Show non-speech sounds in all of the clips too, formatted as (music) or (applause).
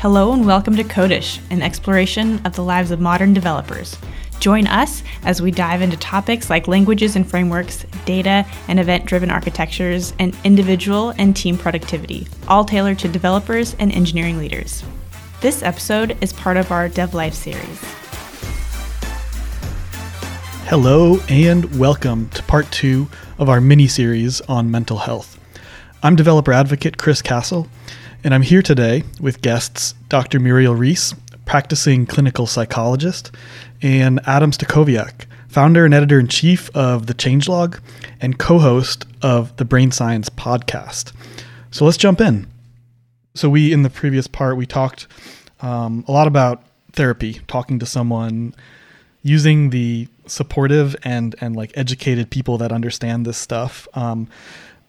Hello and welcome to Codish, an exploration of the lives of modern developers. Join us as we dive into topics like languages and frameworks, data and event driven architectures, and individual and team productivity, all tailored to developers and engineering leaders. This episode is part of our Dev Life series. Hello, and welcome to part two of our mini series on mental health. I'm developer advocate Chris Castle, and I'm here today with guests Dr. Mireille Reece, practicing clinical psychologist, and Adam Stacoviak, founder and editor in chief of The Changelog and co host of the Brain Science podcast. So let's jump in. So, we, in the previous part, we talked um, a lot about therapy, talking to someone, using the supportive and and like educated people that understand this stuff. Um,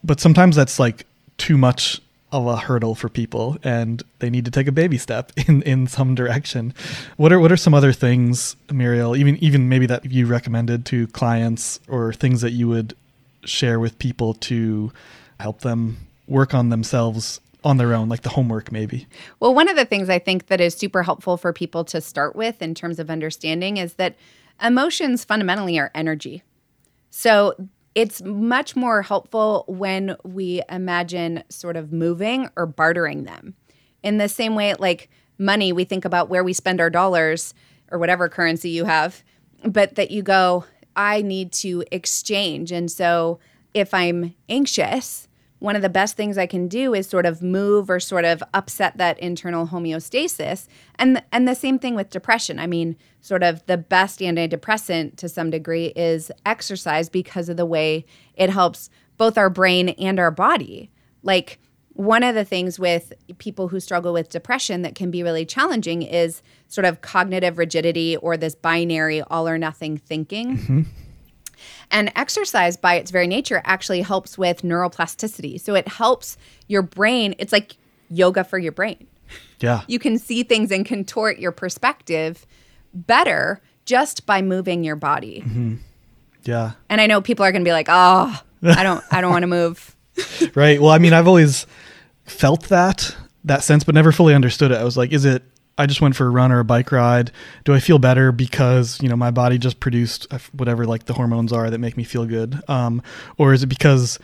but sometimes that's like too much of a hurdle for people and they need to take a baby step (laughs) in in some direction. What are what are some other things Mireille even even maybe that you recommended to clients or things that you would share with people to help them work on themselves on their own like the homework maybe? Well one of the things i think that is super helpful for people to start with in terms of understanding is that emotions fundamentally are energy. So it's much more helpful when we imagine sort of moving or bartering them. In the same way, like money, we think about where we spend our dollars or whatever currency you have, but that you go, I need to exchange. And so if I'm anxious, one of the best things I can do is sort of move or sort of upset that internal homeostasis. And and the same thing with depression. I mean, sort of the best antidepressant to some degree is exercise because of the way it helps both our brain and our body. Like one of the things with people who struggle with depression that can be really challenging is sort of cognitive rigidity or this binary all or nothing thinking. Mm-hmm and exercise, by its very nature, actually helps with neuroplasticity. So it helps your brain. It's like yoga for your brain. Yeah. You can see things and contort your perspective better just by moving your body. Mm-hmm. Yeah. And I know people are going to be like, "Oh, I don't I don't want to move." (laughs) right. Well, I mean, I've always felt that that sense but never fully understood it. I was like, is it I just went for a run or a bike ride. Do I feel better because you know my body just produced whatever like the hormones are that make me feel good, um, or is it because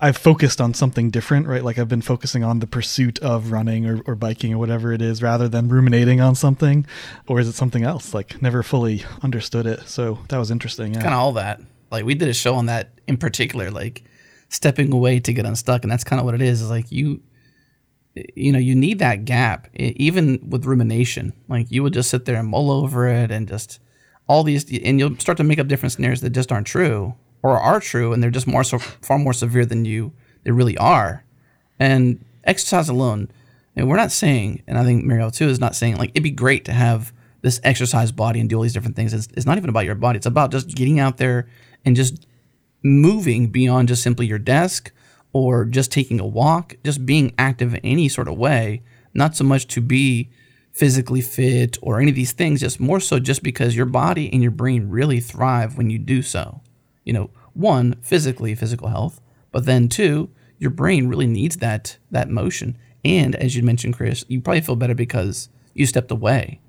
I've focused on something different, right? Like I've been focusing on the pursuit of running or, or biking or whatever it is, rather than ruminating on something, or is it something else? Like never fully understood it. So that was interesting. Yeah. Kind of all that. Like we did a show on that in particular, like stepping away to get unstuck, and that's kind of what it is. Is like you you know, you need that gap, even with rumination. Like you would just sit there and mull over it and just all these, and you'll start to make up different scenarios that just aren't true or are true, and they're just more so far more severe than you they really are. And exercise alone, and we're not saying, and I think Muriel too is not saying like it'd be great to have this exercise body and do all these different things. It's, it's not even about your body. It's about just getting out there and just moving beyond just simply your desk or just taking a walk, just being active in any sort of way, not so much to be physically fit or any of these things, just more so just because your body and your brain really thrive when you do so. You know, one, physically, physical health, but then two, your brain really needs that that motion. And as you mentioned, Chris, you probably feel better because you stepped away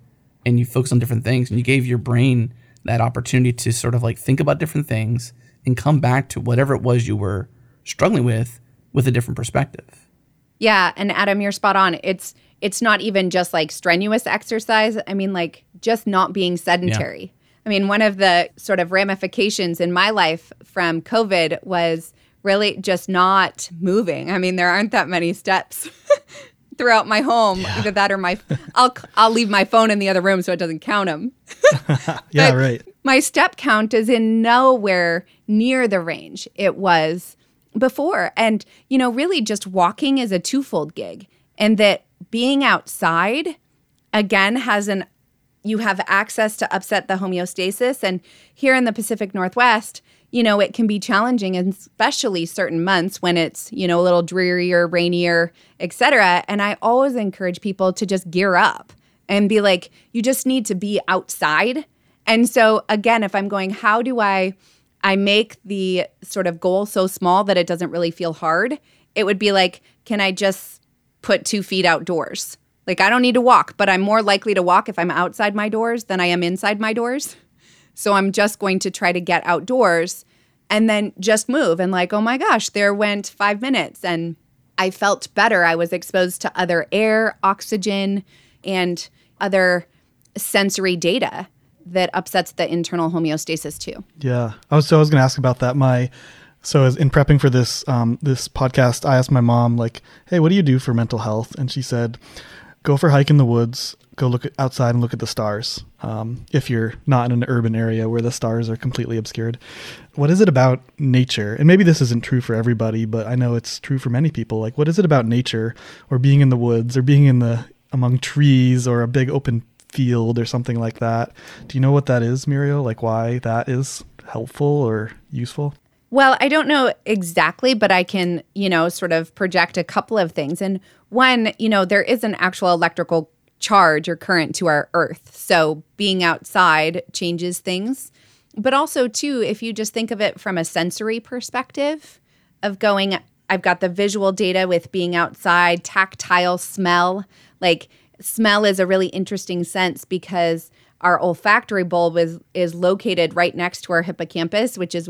and you focused on different things and you gave your brain that opportunity to sort of like think about different things and come back to whatever it was you were struggling with with a different perspective. Yeah, and Adam, you're spot on. It's it's not even just like strenuous exercise. I mean, like just not being sedentary. Yeah. I mean, one of the sort of ramifications in my life from COVID was really just not moving. I mean, there aren't that many steps (laughs) throughout my home. Yeah. Either that or my I'll I'll leave my phone in the other room so it doesn't count them. (laughs) yeah, right. My step count is in nowhere near the range it was before. And, you know, really just walking is a twofold gig. And that being outside, again, has an, you have access to upset the homeostasis. And here in the Pacific Northwest, you know, it can be challenging, especially certain months when it's, you know, a little drearier, rainier, etc. And I always encourage people to just gear up and be like, you just need to be outside. And so, again, if I'm going, how do I, I make the sort of goal so small that it doesn't really feel hard, it would be like, can I just put two feet outdoors? Like I don't need to walk, but I'm more likely to walk if I'm outside my doors than I am inside my doors. So I'm just going to try to get outdoors and then just move and like, oh my gosh, there went 5 minutes and I felt better. I was exposed to other air, oxygen, and other sensory data that upsets the internal homeostasis too. Yeah, I was so I was going to ask about that. My so as in prepping for this um, this podcast, I asked my mom like, "Hey, what do you do for mental health?" And she said, "Go for a hike in the woods. Go look outside and look at the stars. Um, if you're not in an urban area where the stars are completely obscured, what is it about nature? And maybe this isn't true for everybody, but I know it's true for many people. Like, what is it about nature, or being in the woods, or being in the among trees, or a big open field, or something like that? Do you know what that is, Mireille? Like, why that is helpful or useful? Well, I don't know exactly, but I can, you know, sort of project a couple of things. And one, you know, there is an actual electrical charge or current to our earth. So being outside changes things. But also, too, if you just think of it from a sensory perspective of going, I've got the visual data with being outside, tactile smell. Like, smell is a really interesting sense because our olfactory bulb is is located right next to our hippocampus, which is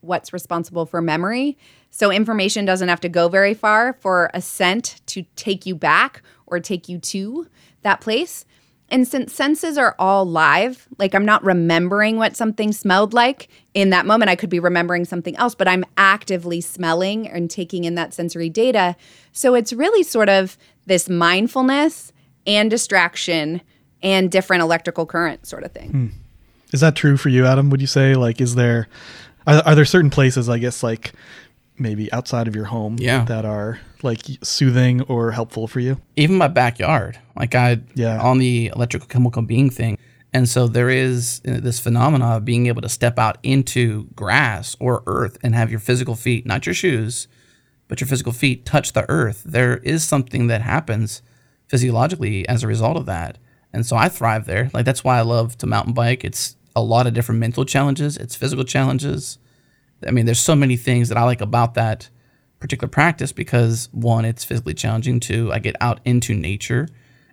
what's responsible for memory. So information doesn't have to go very far for a scent to take you back or take you to that place. And since senses are all live, like I'm not remembering what something smelled like in that moment, I could be remembering something else, but I'm actively smelling and taking in that sensory data. So it's really sort of this mindfulness and distraction and different electrical current sort of thing. Hmm. Is that true for you, Adam? Would you say like is there are, are there certain places I guess like maybe outside of your home yeah. that are like soothing or helpful for you? Even my backyard. Like I yeah. on the electrical chemical being thing. And so there is uh, this phenomena of being able to step out into grass or earth and have your physical feet, not your shoes, but your physical feet touch the earth. There is something that happens physiologically as a result of that. And so I thrive there. Like that's why I love to mountain bike. It's a lot of different mental challenges, it's physical challenges. I mean, there's so many things that I like about that particular practice because one, it's physically challenging. Two, I get out into nature.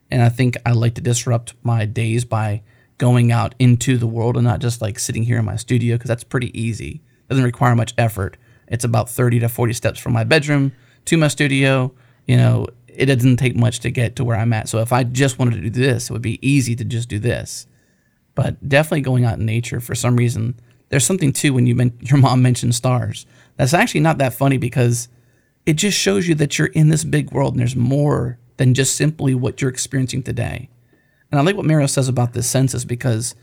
And I think I like to disrupt my days by going out into the world and not just like sitting here in my studio because that's pretty easy. Doesn't require much effort. It's about 30 to 40 steps from my bedroom to my studio. You know, it doesn't take much to get to where I'm at. So if I just wanted to do this, it would be easy to just do this. But definitely going out in nature for some reason, there's something too when you men- (laughs) your mom mentioned stars. That's actually not that funny because it just shows you that you're in this big world and there's more than just simply what you're experiencing today. And I like what Mario says about this senses because,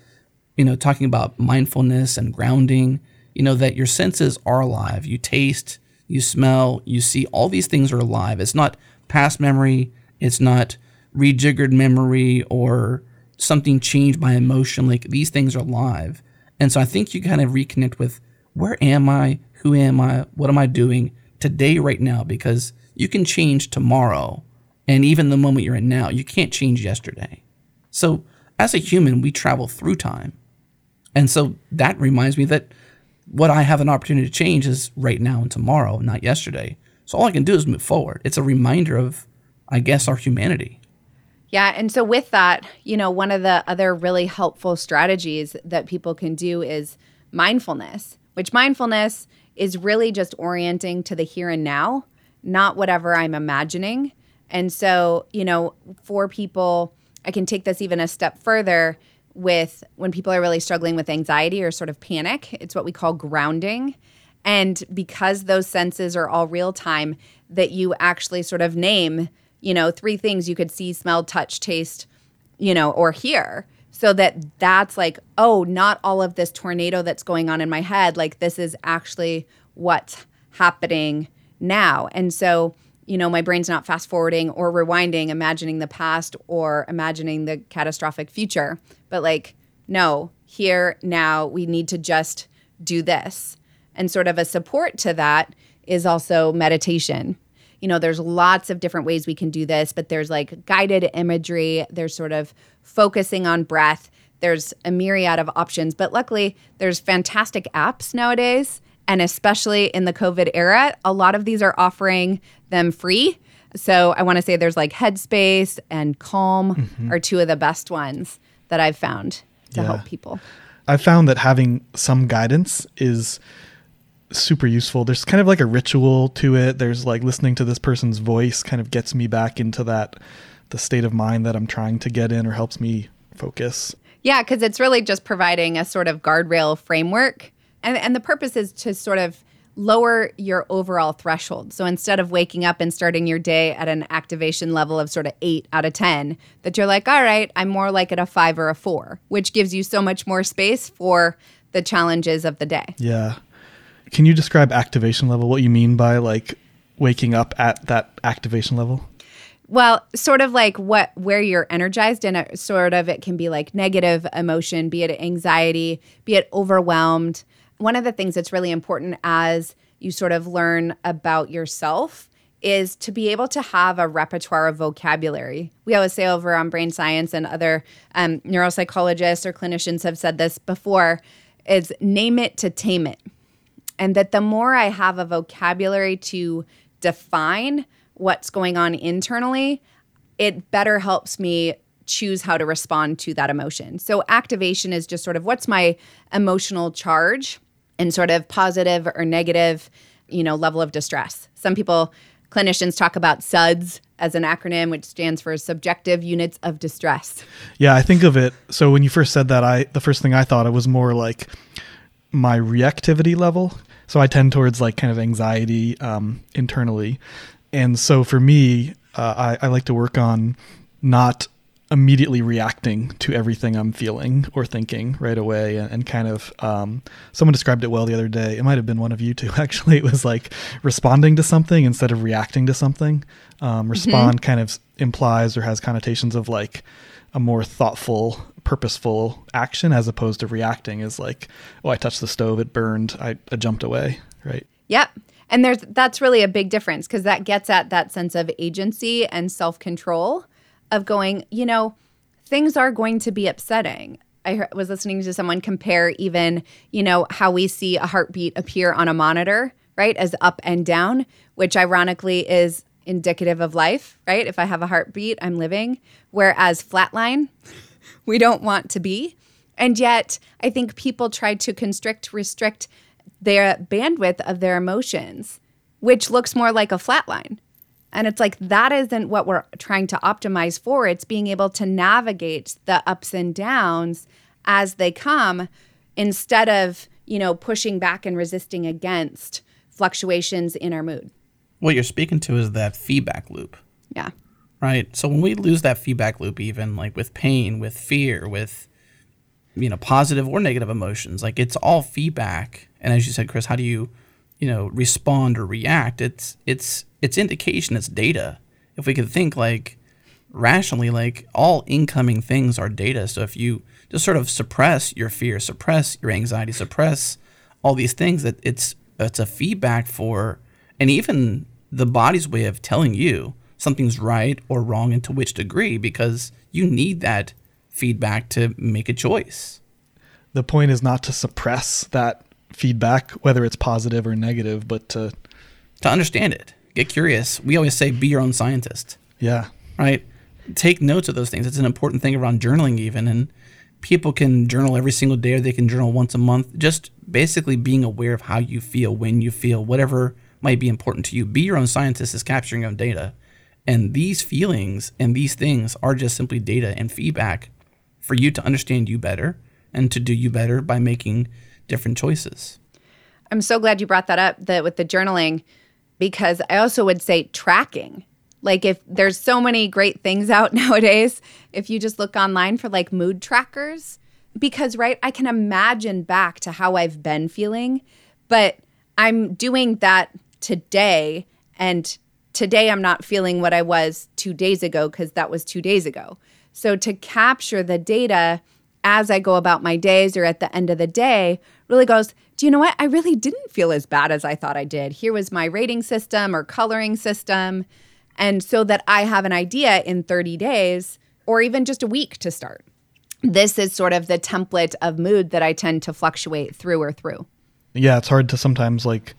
you know, talking about mindfulness and grounding, you know, that your senses are alive. You taste, you smell, you see, all these things are alive. It's not past memory. It's not rejiggered memory or something changed by emotion. Like these things are live. And so I think you kind of reconnect with where am I? Who am I? What am I doing today, right now? Because you can change tomorrow. And even the moment you're in now, you can't change yesterday. So as a human, we travel through time. And so that reminds me that what I have an opportunity to change is right now and tomorrow, not yesterday. So all I can do is move forward. It's a reminder of, I guess, our humanity. Yeah. And so, with that, you know, one of the other really helpful strategies that people can do is mindfulness, which mindfulness is really just orienting to the here and now, not whatever I'm imagining. And so, you know, for people, I can take this even a step further with when people are really struggling with anxiety or sort of panic. It's what we call grounding. And because those senses are all real time, that you actually sort of name, you know, three things you could see, smell, touch, taste, you know, or hear. So that that's like, oh, not all of this tornado that's going on in my head. Like, this is actually what's happening now. And so, you know, my brain's not fast forwarding or rewinding, imagining the past or imagining the catastrophic future. But like, no, here, now, we need to just do this. And sort of a support to that is also meditation. You know, there's lots of different ways we can do this, but there's like guided imagery, there's sort of focusing on breath, there's a myriad of options. But luckily, there's fantastic apps nowadays. And especially in the COVID era, a lot of these are offering them free. So I want to say there's like Headspace and Calm mm-hmm. are two of the best ones that I've found to Yeah. help people. I found that having some guidance is super useful. There's kind of like a ritual to it. There's like listening to this person's voice kind of gets me back into that the state of mind that I'm trying to get in or helps me focus. Yeah, because it's really just providing a sort of guardrail framework. And, and the purpose is to sort of lower your overall threshold. So instead of waking up and starting your day at an activation level of sort of eight out of 10, that you're like, all right, I'm more like at a five or a four, which gives you so much more space for the challenges of the day. Yeah. Can you describe activation level? What you mean by like waking up at that activation level? Well, sort of like what where you're energized and it sort of it can be like negative emotion, be it anxiety, be it overwhelmed. One of the things that's really important as you sort of learn about yourself is to be able to have a repertoire of vocabulary. We always say over on brain science and other um, neuropsychologists or clinicians have said this before is name it to tame it and that the more I have a vocabulary to define what's going on internally, it better helps me choose how to respond to that emotion. So, activation is just sort of what's my emotional charge and sort of positive or negative, you know, level of distress. Some people, clinicians talk about SUDS as an acronym, which stands for subjective units of distress. Yeah, I think of it. So when you first said that, I the first thing I thought it was more like my reactivity level. So I tend towards like kind of anxiety um, internally, and so for me, uh, I, I like to work on not immediately reacting to everything I'm feeling or thinking right away, and, and kind of um, someone described it well the other day. It might have been one of you two (laughs) actually. It was like responding to something instead of reacting to something. Um, respond kind of implies or has connotations of like a more thoughtful, purposeful action as opposed to reacting is like, oh, I touched the stove, it burned, I, I jumped away, right? Yep. And there's that's really a big difference because that gets at that sense of agency and self-control of going, you know, things are going to be upsetting. I was listening to someone compare even, you know, how we see a heartbeat appear on a monitor, right, as up and down, which ironically is indicative of life, right? If I have a heartbeat, I'm living. Whereas flatline, (laughs) we don't want to be. And yet, I think people try to constrict, restrict their bandwidth of their emotions, which looks more like a flatline. And it's like that isn't what we're trying to optimize for. It's being able to navigate the ups and downs as they come instead of, you know, pushing back and resisting against fluctuations in our mood. What you're speaking to is that feedback loop, Yeah. right? So when we lose that feedback loop, even like with pain, with fear, with you know positive or negative emotions, like it's all feedback. And as you said, Chris, how do you you know respond or react? It's it's it's indication, it's data. If we could think like rationally, like all incoming things are data. So if you just sort of suppress your fear, suppress your anxiety, suppress all these things, that it's it's a feedback for, and even the body's way of telling you something's right or wrong and to which degree, because you need that feedback to make a choice. The point is not to suppress that feedback, whether it's positive or negative, but to, To understand it, get curious. We always say, be your own scientist. yeah, right? Take notes of those things. It's an important thing around journaling, even. And people can journal every single day or they can journal once a month. Just basically being aware of how you feel, when you feel, whatever might be important to you. Be your own scientist is capturing your own data. And these feelings and these things are just simply data and feedback for you to understand you better and to do you better by making different choices. I'm so glad you brought that up that with the journaling because I also would say tracking. Like if there's so many great things (laughs) out nowadays, if you just look online for like mood trackers because right, I can imagine back to how I've been feeling, but I'm doing that today and today I'm not feeling what I was 2 days ago cuz that was 2 days ago. So to capture the data as I go about my days or at the end of the day really goes, do you know what? I really didn't feel as bad as I thought I did. Here was my rating system or coloring system. And so that I have an idea in 30 days or even just a week to start. This is sort of the template of mood that I tend to fluctuate through or through. yeah, it's hard to sometimes like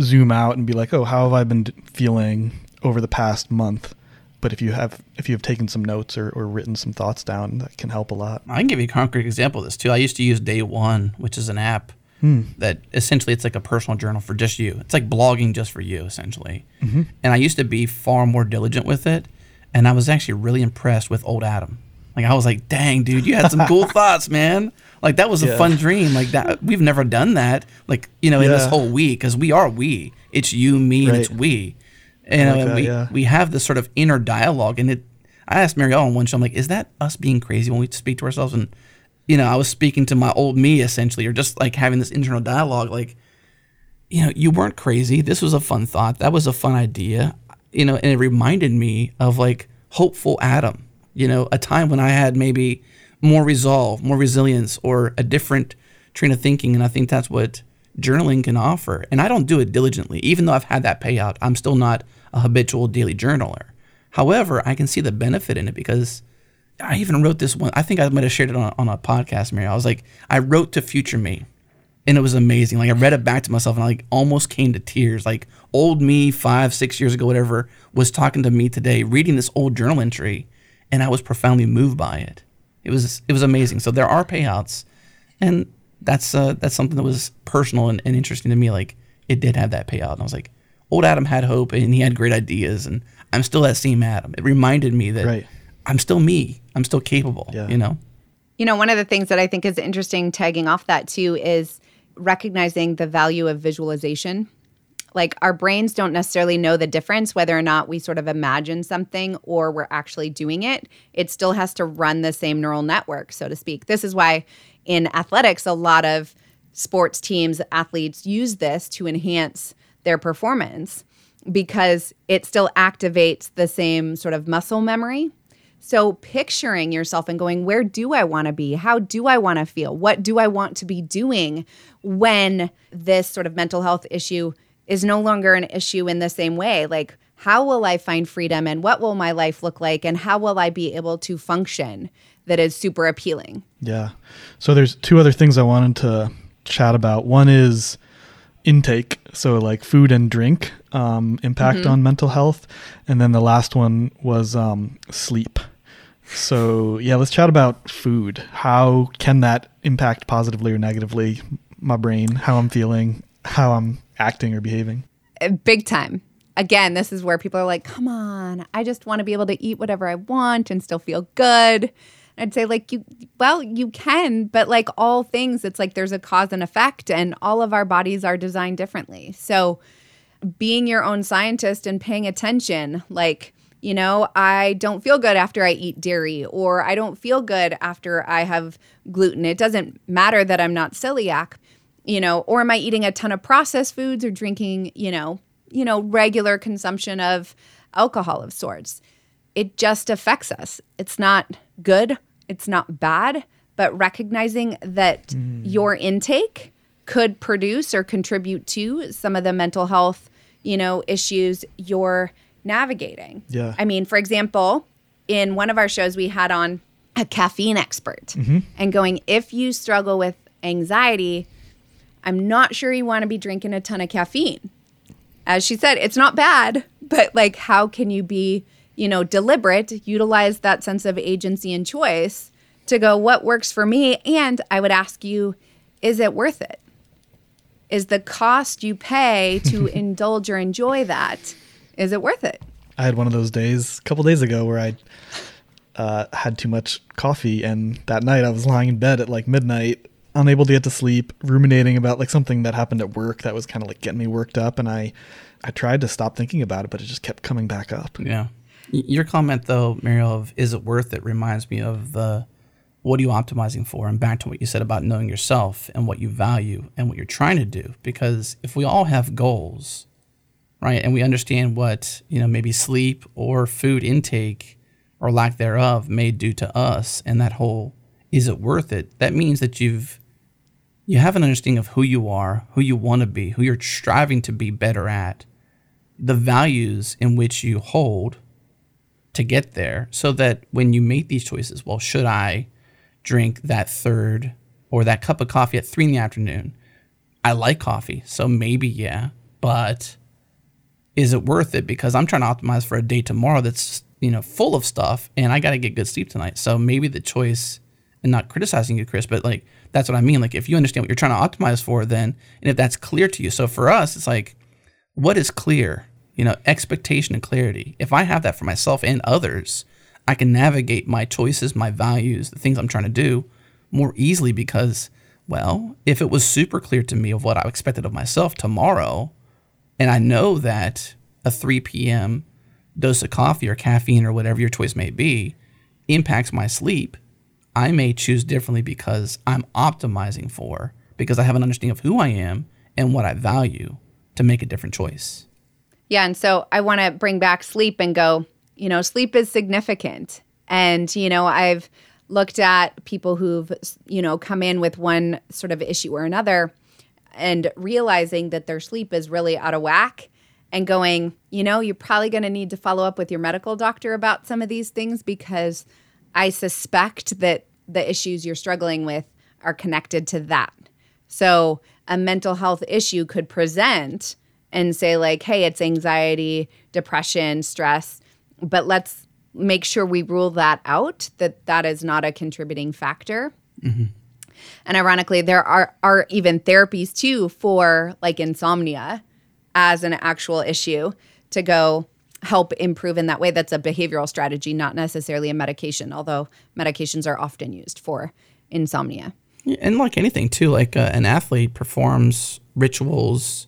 zoom out and be like, oh, how have I been d- feeling? over the past month. But if you have if you have taken some notes or, or written some thoughts down, that can help a lot. I can give you a concrete example of this too. I used to use Day One, which is an app hmm. that essentially it's like a personal journal for just you. It's like blogging just for you, essentially. Mm-hmm. And I used to be far more diligent with it, and I was actually really impressed with old Adam. Like I was like, "Dang, dude, you had some cool (laughs) thoughts, man." Like that was a Yeah. fun dream. Like that, we've never done that. Like you know, in this whole we, because we are we. It's you, me, and it's Right. we. And like uh, that, we yeah. we have this sort of inner dialogue, and it. I asked Mireille on one show, I'm like, "Is that us being crazy when we speak to ourselves?" And you know, I was speaking to my old me essentially, or just like having this internal dialogue, like, you know, you weren't crazy. This was a fun thought. That was a fun idea. You know, and it reminded me of like hopeful Adam. You know, a time when I had maybe more resolve, more resilience, or a different train of thinking. And I think that's what journaling can offer. And I don't do it diligently, even though I've had that payout. I'm still not a habitual daily journaler. However, I can see the benefit in it because I even wrote this one. I think I might have shared it on, on a podcast, Mary. I was like, I wrote to future me, and it was amazing. Like I read it back to myself, and I like almost came to tears. Like old me, five, six years ago, whatever, was talking to me today, reading this old journal entry, and I was profoundly moved by it. It was it was amazing. So there are payouts, and that's uh, that's something that was personal and, and interesting to me. Like it did have that payout, and I was like, old Adam had hope, and he had great ideas, and I'm still that same Adam. It reminded me that Right. I'm still me. I'm still capable. Yeah. You know. You know, one of the things that I think is interesting tagging off that too is recognizing the value of visualization. Like our brains don't necessarily know the difference whether or not we sort of imagine something or we're actually doing it. It still has to run the same neural network, so to speak. This is why in athletics, a lot of sports teams, athletes use this to enhance their performance because it still activates the same sort of muscle memory. So, picturing yourself and going, where do I want to be? How do I want to feel? What do I want to be doing when this sort of mental health issue is no longer an issue in the same way? Like, how will I find freedom and what will my life look like? And how will I be able to function that is super appealing? Yeah. So there's two other things I wanted to chat about. One is intake, so like food and drink um, impact on mental health, and then the last one was um, sleep. So yeah, let's chat about food. How can that impact positively or negatively my brain? How I'm feeling? How I'm acting or behaving? Uh, big time. Again, this is where people are like, come on, I just want to be able to eat whatever I want and still feel good. I'd say, like, you, well, you can, but like all things, it's like there's a cause and effect, and all of our bodies are designed differently. So, being your own scientist and paying attention, like, you know, I don't feel good after I eat dairy, or I don't feel good after I have gluten. It doesn't matter that I'm not celiac, you know, or am I eating a ton of processed foods or drinking, you know, you know, regular consumption of alcohol of sorts. It just affects us. It's not good, it's not bad, but recognizing that mm. your intake could produce or contribute to some of the mental health, you know, issues you're navigating. Yeah. I mean, for example, in one of our shows we had on a caffeine expert mm-hmm. and going if you struggle with anxiety, I'm not sure you want to be drinking a ton of caffeine. As she said, it's not bad, but like, how can you be, you know, deliberate, utilize that sense of agency and choice to go, what works for me? And I would ask you, is it worth it? Is the cost you pay to (laughs) indulge or enjoy that, is it worth it? I had one of those days a couple days ago where I uh, had too much coffee, and that night I was lying in bed at like midnight, unable to get to sleep, ruminating about like something that happened at work that was kind of like getting me worked up, and I I tried to stop thinking about it, but it just kept coming back up. Yeah. Your comment though, Mireille, of is it worth it reminds me of the what are you optimizing for? And back to what you said about knowing yourself and what you value and what you're trying to do. Because if we all have goals, right, and we understand what, you know, maybe sleep or food intake or lack thereof may do to us and that whole is it worth it? That means that you've you have an understanding of who you are, who you want to be, who you're striving to be better at, the values in which you hold to get there, so that when you make these choices, well, should I drink that third or that cup of coffee at three in the afternoon? I like coffee, so maybe yeah, but is it worth it? Because I'm trying to optimize for a day tomorrow that's you know full of stuff, and I got to get good sleep tonight. So maybe the choice, and not criticizing you, Chris, but like that's what I mean. Like if you understand what you're trying to optimize for, then and if that's clear to you. So for us, it's like, what is clear? You know, expectation and clarity. If I have that for myself and others, I can navigate my choices, my values, the things I'm trying to do more easily because, well, if it was super clear to me of what I expected of myself tomorrow, and I know that a 3 p.m. dose of coffee or caffeine or whatever your choice may be impacts my sleep, I may choose differently because I'm optimizing for, because I have an understanding of who I am and what I value to make a different choice. Yeah. And so I want to bring back sleep and go, you know, sleep is significant. And, you know, I've looked at people who've, you know, come in with one sort of issue or another and realizing that their sleep is really out of whack and going, you know, you're probably going to need to follow up with your medical doctor about some of these things because I suspect that the issues you're struggling with are connected to that. So, a mental health issue could present and say, like, hey, it's anxiety, depression, stress, but let's make sure we rule that out, that that is not a contributing factor. Mm-hmm. And ironically, there are, are even therapies too for like insomnia as an actual issue to go help improve in that way. That's a behavioral strategy, not necessarily a medication, although medications are often used for insomnia. And like anything too, like uh, an athlete performs rituals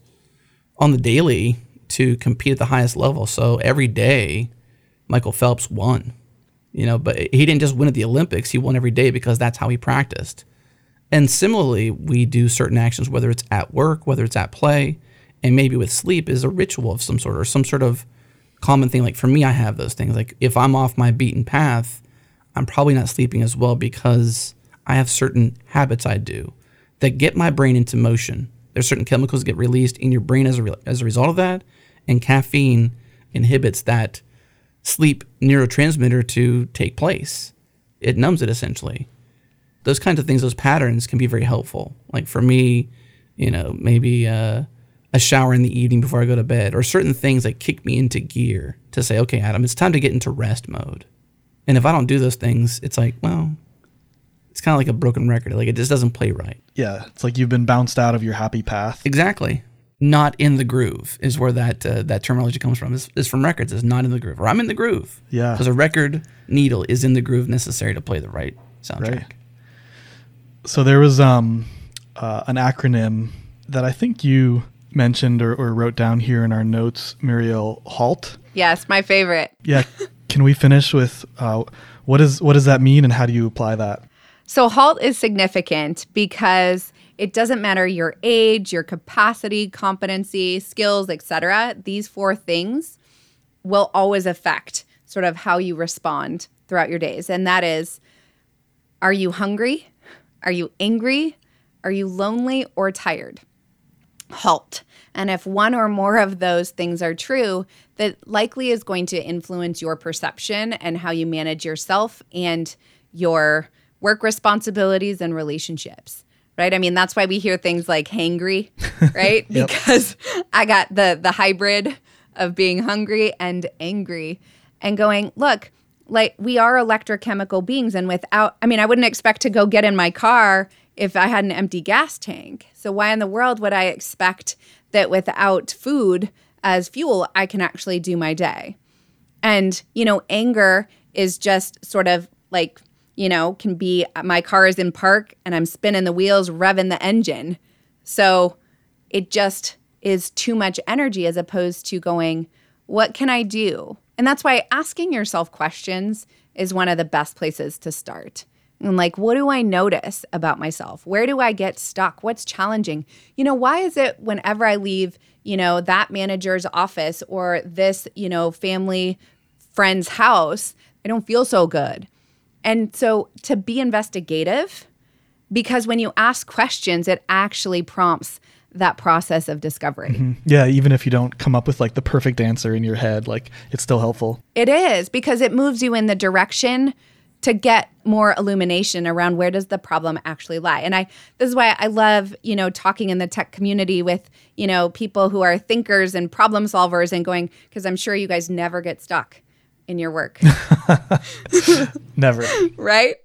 on the daily to compete at the highest level. So every day, Michael Phelps won, you know, but he didn't just win at the Olympics. He won every day because that's how he practiced. And similarly, we do certain actions, whether it's at work, whether it's at play, and maybe with sleep is a ritual of some sort or some sort of common thing. Like for me, I have those things. Like if I'm off my beaten path, I'm probably not sleeping as well because I have certain habits I do that get my brain into motion. There's certain chemicals that get released in your brain as a, re- as a result of that, and caffeine inhibits that sleep neurotransmitter to take place. It numbs it essentially those kinds of things, those patterns can be very helpful. Like for me, you know, maybe uh, a shower in the evening before I go to bed, or certain things that kick me into gear to say, okay, Adam, it's time to get into rest mode. And if I don't do those things, it's like, well, it's kind of like a broken record. Like it just doesn't play right. Yeah, it's like you've been bounced out of your happy path. Exactly. Not in the groove is where that uh, that terminology comes from. Is, is from records. Is not in the groove, or I'm in the groove. Yeah. Because a record needle is in the groove necessary to play the right soundtrack. Right so there was um, uh, an acronym that I think you mentioned or, or, wrote down here in our notes, Mireille HALT. Yes, my favorite. Yeah. Can we finish with uh, what is what does that mean and how do you apply that? So HALT is significant because it doesn't matter your age, your capacity, competency, skills, etc. These four things will always affect sort of how you respond throughout your days. And that is are you hungry? Are you angry? Are you lonely or tired? Halt. And if one or more of those things are true, that likely is going to influence your perception and how you manage yourself and your work responsibilities and relationships. Right? I mean, that's why we hear things like hangry, (laughs) right? yep. Because I got the the hybrid of being hungry and angry and going, look, like we are electrochemical beings and without i mean i wouldn't expect to go get in my car if i had an empty gas tank. So why in the world would i expect that without food as fuel i can actually do my day? And you know anger is just sort of like you know can be my car is in park and i'm spinning the wheels revving the engine. So it just is too much energy as opposed to going what can i do? And that's why asking yourself questions is one of the best places to start. And like, what do I notice about myself? Where do I get stuck? What's challenging? You know, why is it whenever I leave, you know, that manager's office or this, you know, family friend's house, I don't feel so good? And so to be investigative, because when you ask questions, it actually prompts that process of discovery. Mm-hmm. Yeah, even if you don't come up with like the perfect answer in your head, like it's still helpful. It is because it moves you in the direction to get more illumination around where does the problem actually lie and i this is why i love you know talking in the tech community with you know people who are thinkers and problem solvers and going because i'm sure you guys never get stuck in your work (laughs) Never. right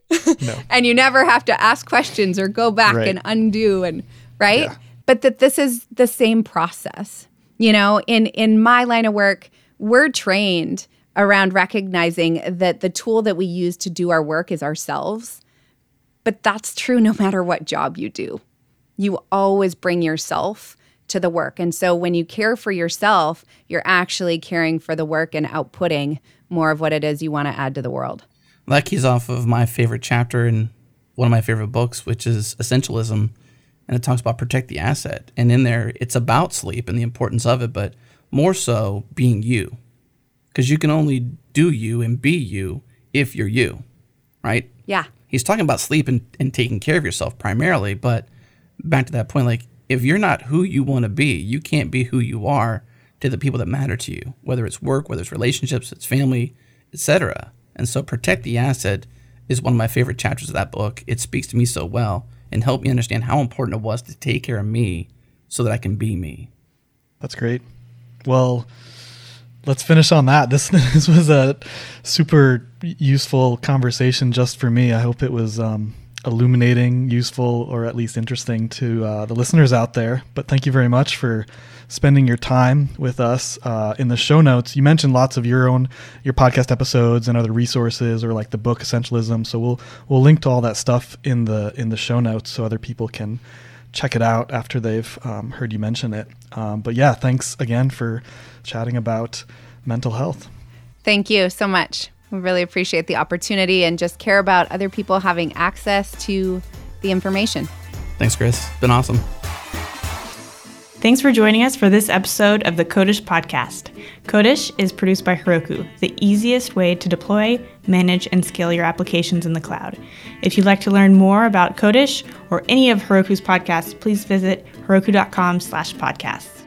No. (laughs) and you never have to ask questions or go back Right. and undo and right Yeah. but that this is the same process you know in in my line of work we're trained around recognizing that the tool that we use to do our work is ourselves but that's true no matter what job you do you always bring yourself to the work and so when you care for yourself you're actually caring for the work and outputting more of what it is you want to add to the world That keys off of my favorite chapter in one of my favorite books, which is Essentialism. And it talks about protect the asset. And in there, it's about sleep and the importance of it, but more so being you. Because you can only do you and be you if you're you, right? yeah He's talking about sleep and, and taking care of yourself primarily, but back to that point, like if you're not who you want to be, you can't be who you are to the people that matter to you, whether it's work, whether it's relationships, it's family, etc. And so protect the asset is one of my favorite chapters of that book. It speaks to me so well and helped me understand how important it was to take care of me so that I can be me. That's great. Well, let's finish on that. This (laughs) this was a super useful conversation just for me. I hope it was um, illuminating, useful, or at least interesting to uh, the listeners out there. But thank you very much for spending your time with us. Uh, in the show notes, you mentioned lots of your own your podcast episodes and other resources, or like the book Essentialism. So we'll we'll link to all that stuff in the in the show notes so other people can check it out after they've um, heard you mention it. Um, but yeah, thanks again for chatting about mental health. Thank you so much. We really appreciate the opportunity and just care about other people having access to the information. Thanks, Chris. Been awesome. Thanks for joining us for this episode of the Codish podcast. Codish is produced by Heroku, the easiest way to deploy, manage, and scale your applications in the cloud. If you'd like to learn more about Codish or any of Heroku's podcasts, please visit heroku.com slash podcasts.